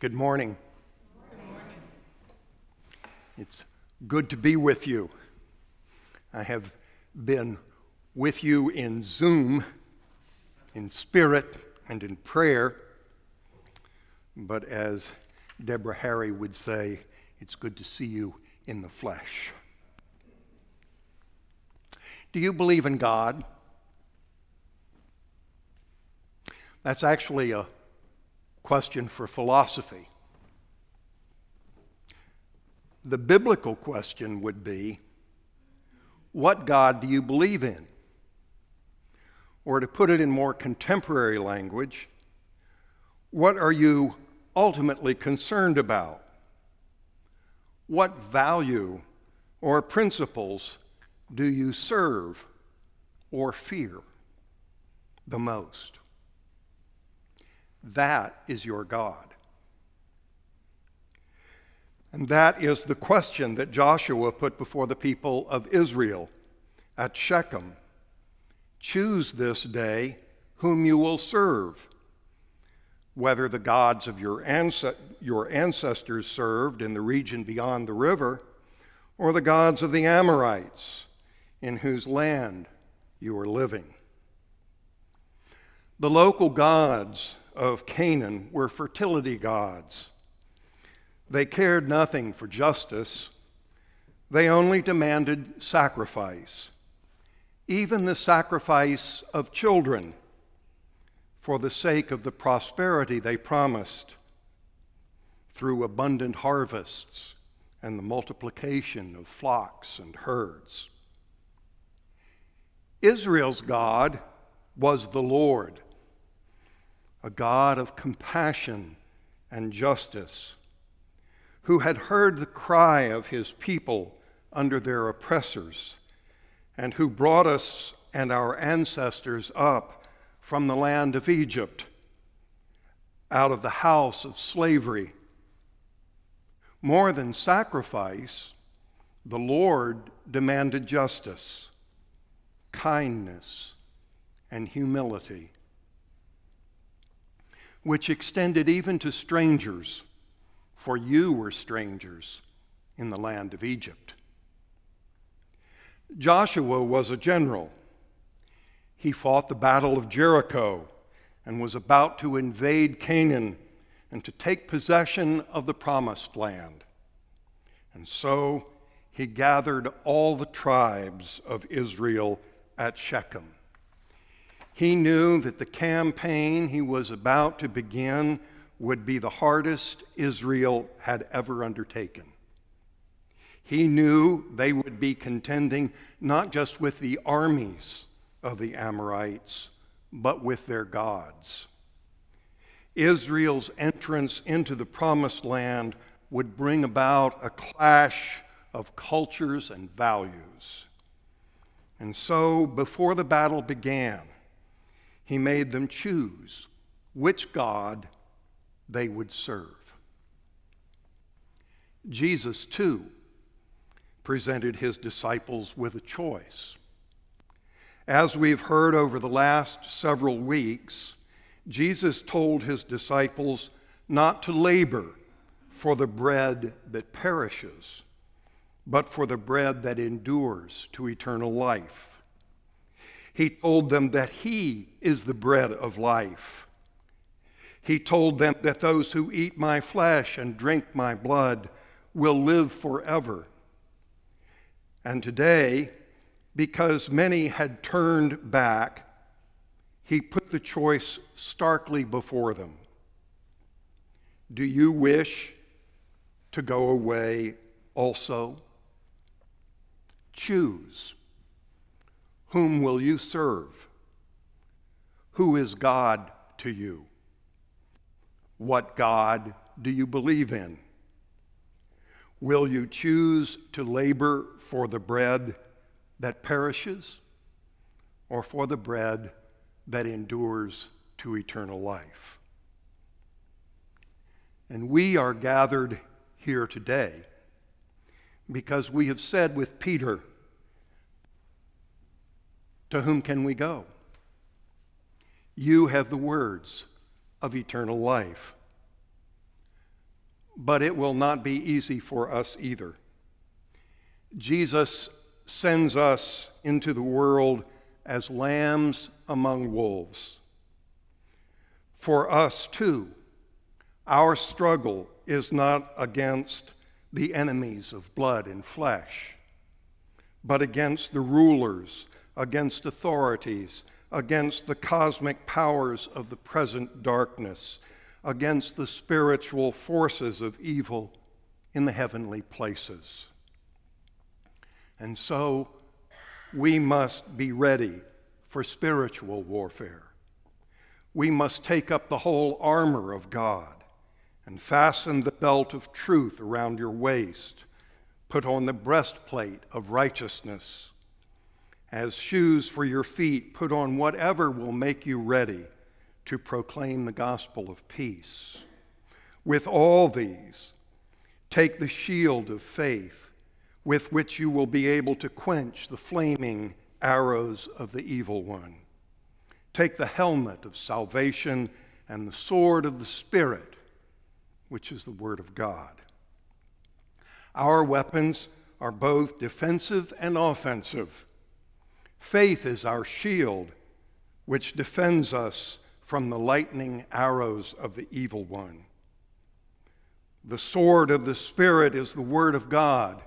Good morning. It's good to be with you. I have been with you in Zoom, in spirit, and in prayer. But as Deborah Harry would say, it's good to see you in the flesh. Do you believe in God? That's actually a question for philosophy. The biblical question would be what God do you believe in? Or to put it in more contemporary language, what are you ultimately concerned about? What value or principles do you serve or fear the most? That is your God. And that is the question that Joshua put before the people of Israel at Shechem. Choose this day whom you will serve, whether the gods of your, your ancestors served in the region beyond the river, or the gods of the Amorites in whose land you are living. The local gods of Canaan were fertility gods. They cared nothing for justice, they only demanded sacrifice, even the sacrifice of children, for the sake of the prosperity they promised through abundant harvests and the multiplication of flocks and herds. Israel's God was the Lord a God of compassion and justice, who had heard the cry of his people under their oppressors, and who brought us and our ancestors up from the land of Egypt, out of the house of slavery. More than sacrifice, the Lord demanded justice, kindness, and humility which extended even to strangers, for you were strangers in the land of Egypt. Joshua was a general. He fought the Battle of Jericho and was about to invade Canaan and to take possession of the promised land. And so he gathered all the tribes of Israel at Shechem. He knew that the campaign he was about to begin would be the hardest Israel had ever undertaken. He knew they would be contending not just with the armies of the Amorites, but with their gods. Israel's entrance into the promised land would bring about a clash of cultures and values. And so, before the battle began, he made them choose which God they would serve. Jesus, too, presented his disciples with a choice. As we've heard over the last several weeks, Jesus told his disciples not to labor for the bread that perishes, but for the bread that endures to eternal life. He told them that He is the bread of life. He told them that those who eat my flesh and drink my blood will live forever. And today, because many had turned back, he put the choice starkly before them. Do you wish to go away also? Choose. Whom will you serve? Who is God to you? What God do you believe in? Will you choose to labor for the bread that perishes or for the bread that endures to eternal life? And we are gathered here today because we have said with Peter, to whom can we go? You have the words of eternal life. but it will not be easy for us either. Jesus sends us into the world as lambs among wolves. For us, too, our struggle is not against the enemies of blood and flesh, but against the rulers, against authorities, against the cosmic powers of the present darkness, against the spiritual forces of evil in the heavenly places. And so we must be ready for spiritual warfare. We must take up the whole armor of God and fasten the belt of truth around your waist. Put on the breastplate of righteousness. As shoes for your feet, put on whatever will make you ready to proclaim the gospel of peace. With all these, take the shield of faith with which you will be able to quench the flaming arrows of the evil one. Take the helmet of salvation and the sword of the Spirit, which is the Word of God. Our weapons are both defensive and offensive. Faith is our shield, which defends us from the lightning arrows of the evil one. The sword of the Spirit is the Word of God,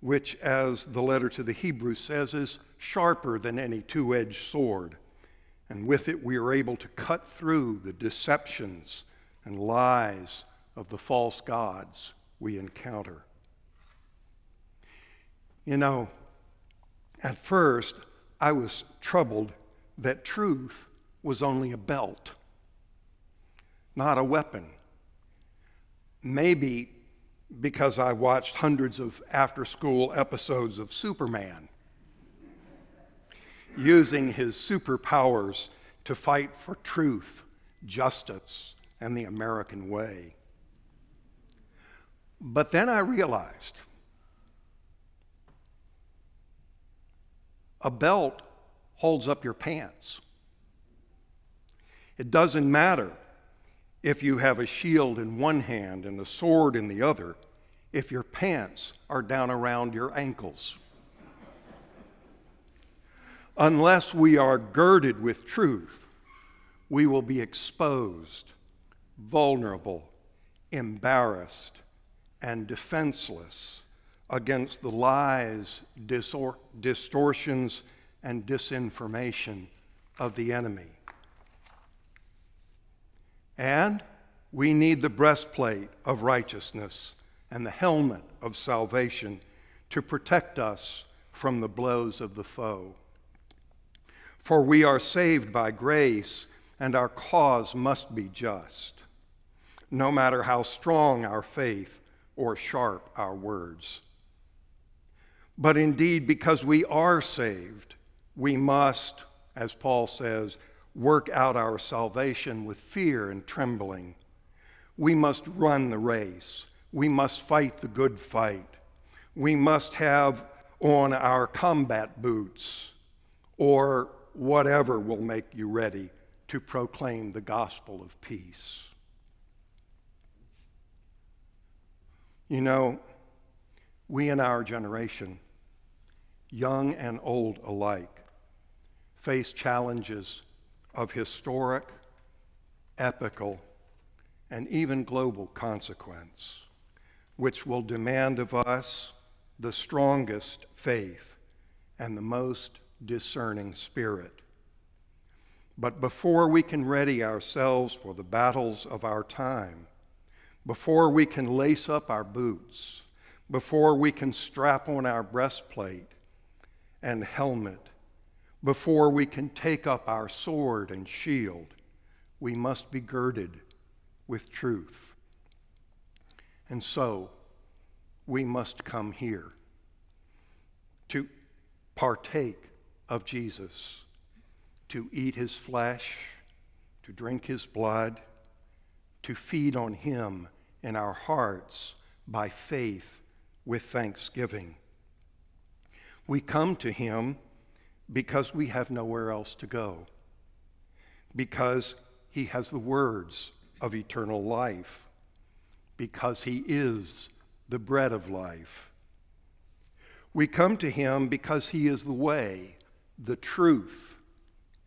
which, as the letter to the Hebrews says, is sharper than any two edged sword. And with it, we are able to cut through the deceptions and lies of the false gods we encounter. You know, at first, I was troubled that truth was only a belt, not a weapon. Maybe because I watched hundreds of after school episodes of Superman, using his superpowers to fight for truth, justice, and the American way. But then I realized a belt holds up your pants. It doesn't matter if you have a shield in one hand and a sword in the other, if your pants are down around your ankles. Unless we are girded with truth, we will be exposed, vulnerable, embarrassed, and defenseless against the lies, disor- distortions, and disinformation of the enemy. And we need the breastplate of righteousness and the helmet of salvation to protect us from the blows of the foe. For we are saved by grace, and our cause must be just, no matter how strong our faith or sharp our words. But indeed, because we are saved, we must, as Paul says, work out our salvation with fear and trembling. We must run the race. We must fight the good fight. We must have on our combat boots or whatever will make you ready to proclaim the gospel of peace. You know, we in our generation, young and old alike, face challenges of historic, epical, and even global consequence, which will demand of us the strongest faith and the most discerning spirit. But before we can ready ourselves for the battles of our time, before we can lace up our boots, before we can strap on our breastplate and helmet, before we can take up our sword and shield, we must be girded with truth. And so, we must come here to partake of Jesus, to eat his flesh, to drink his blood, to feed on him in our hearts by faith with thanksgiving. We come to him because we have nowhere else to go, because he has the words of eternal life, because he is the bread of life. We come to him because he is the way, the truth,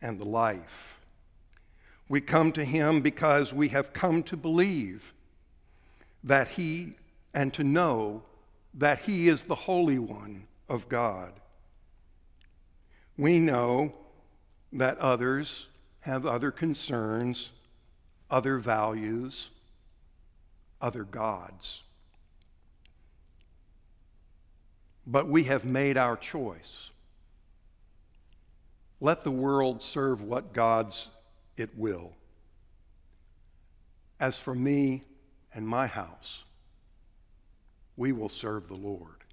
and the life. We come to him because we have come to believe that he and to know that he is the Holy One of God. We know that others have other concerns, other values, other gods. But we have made our choice. Let the world serve what gods it will. As for me and my house, we will serve the Lord.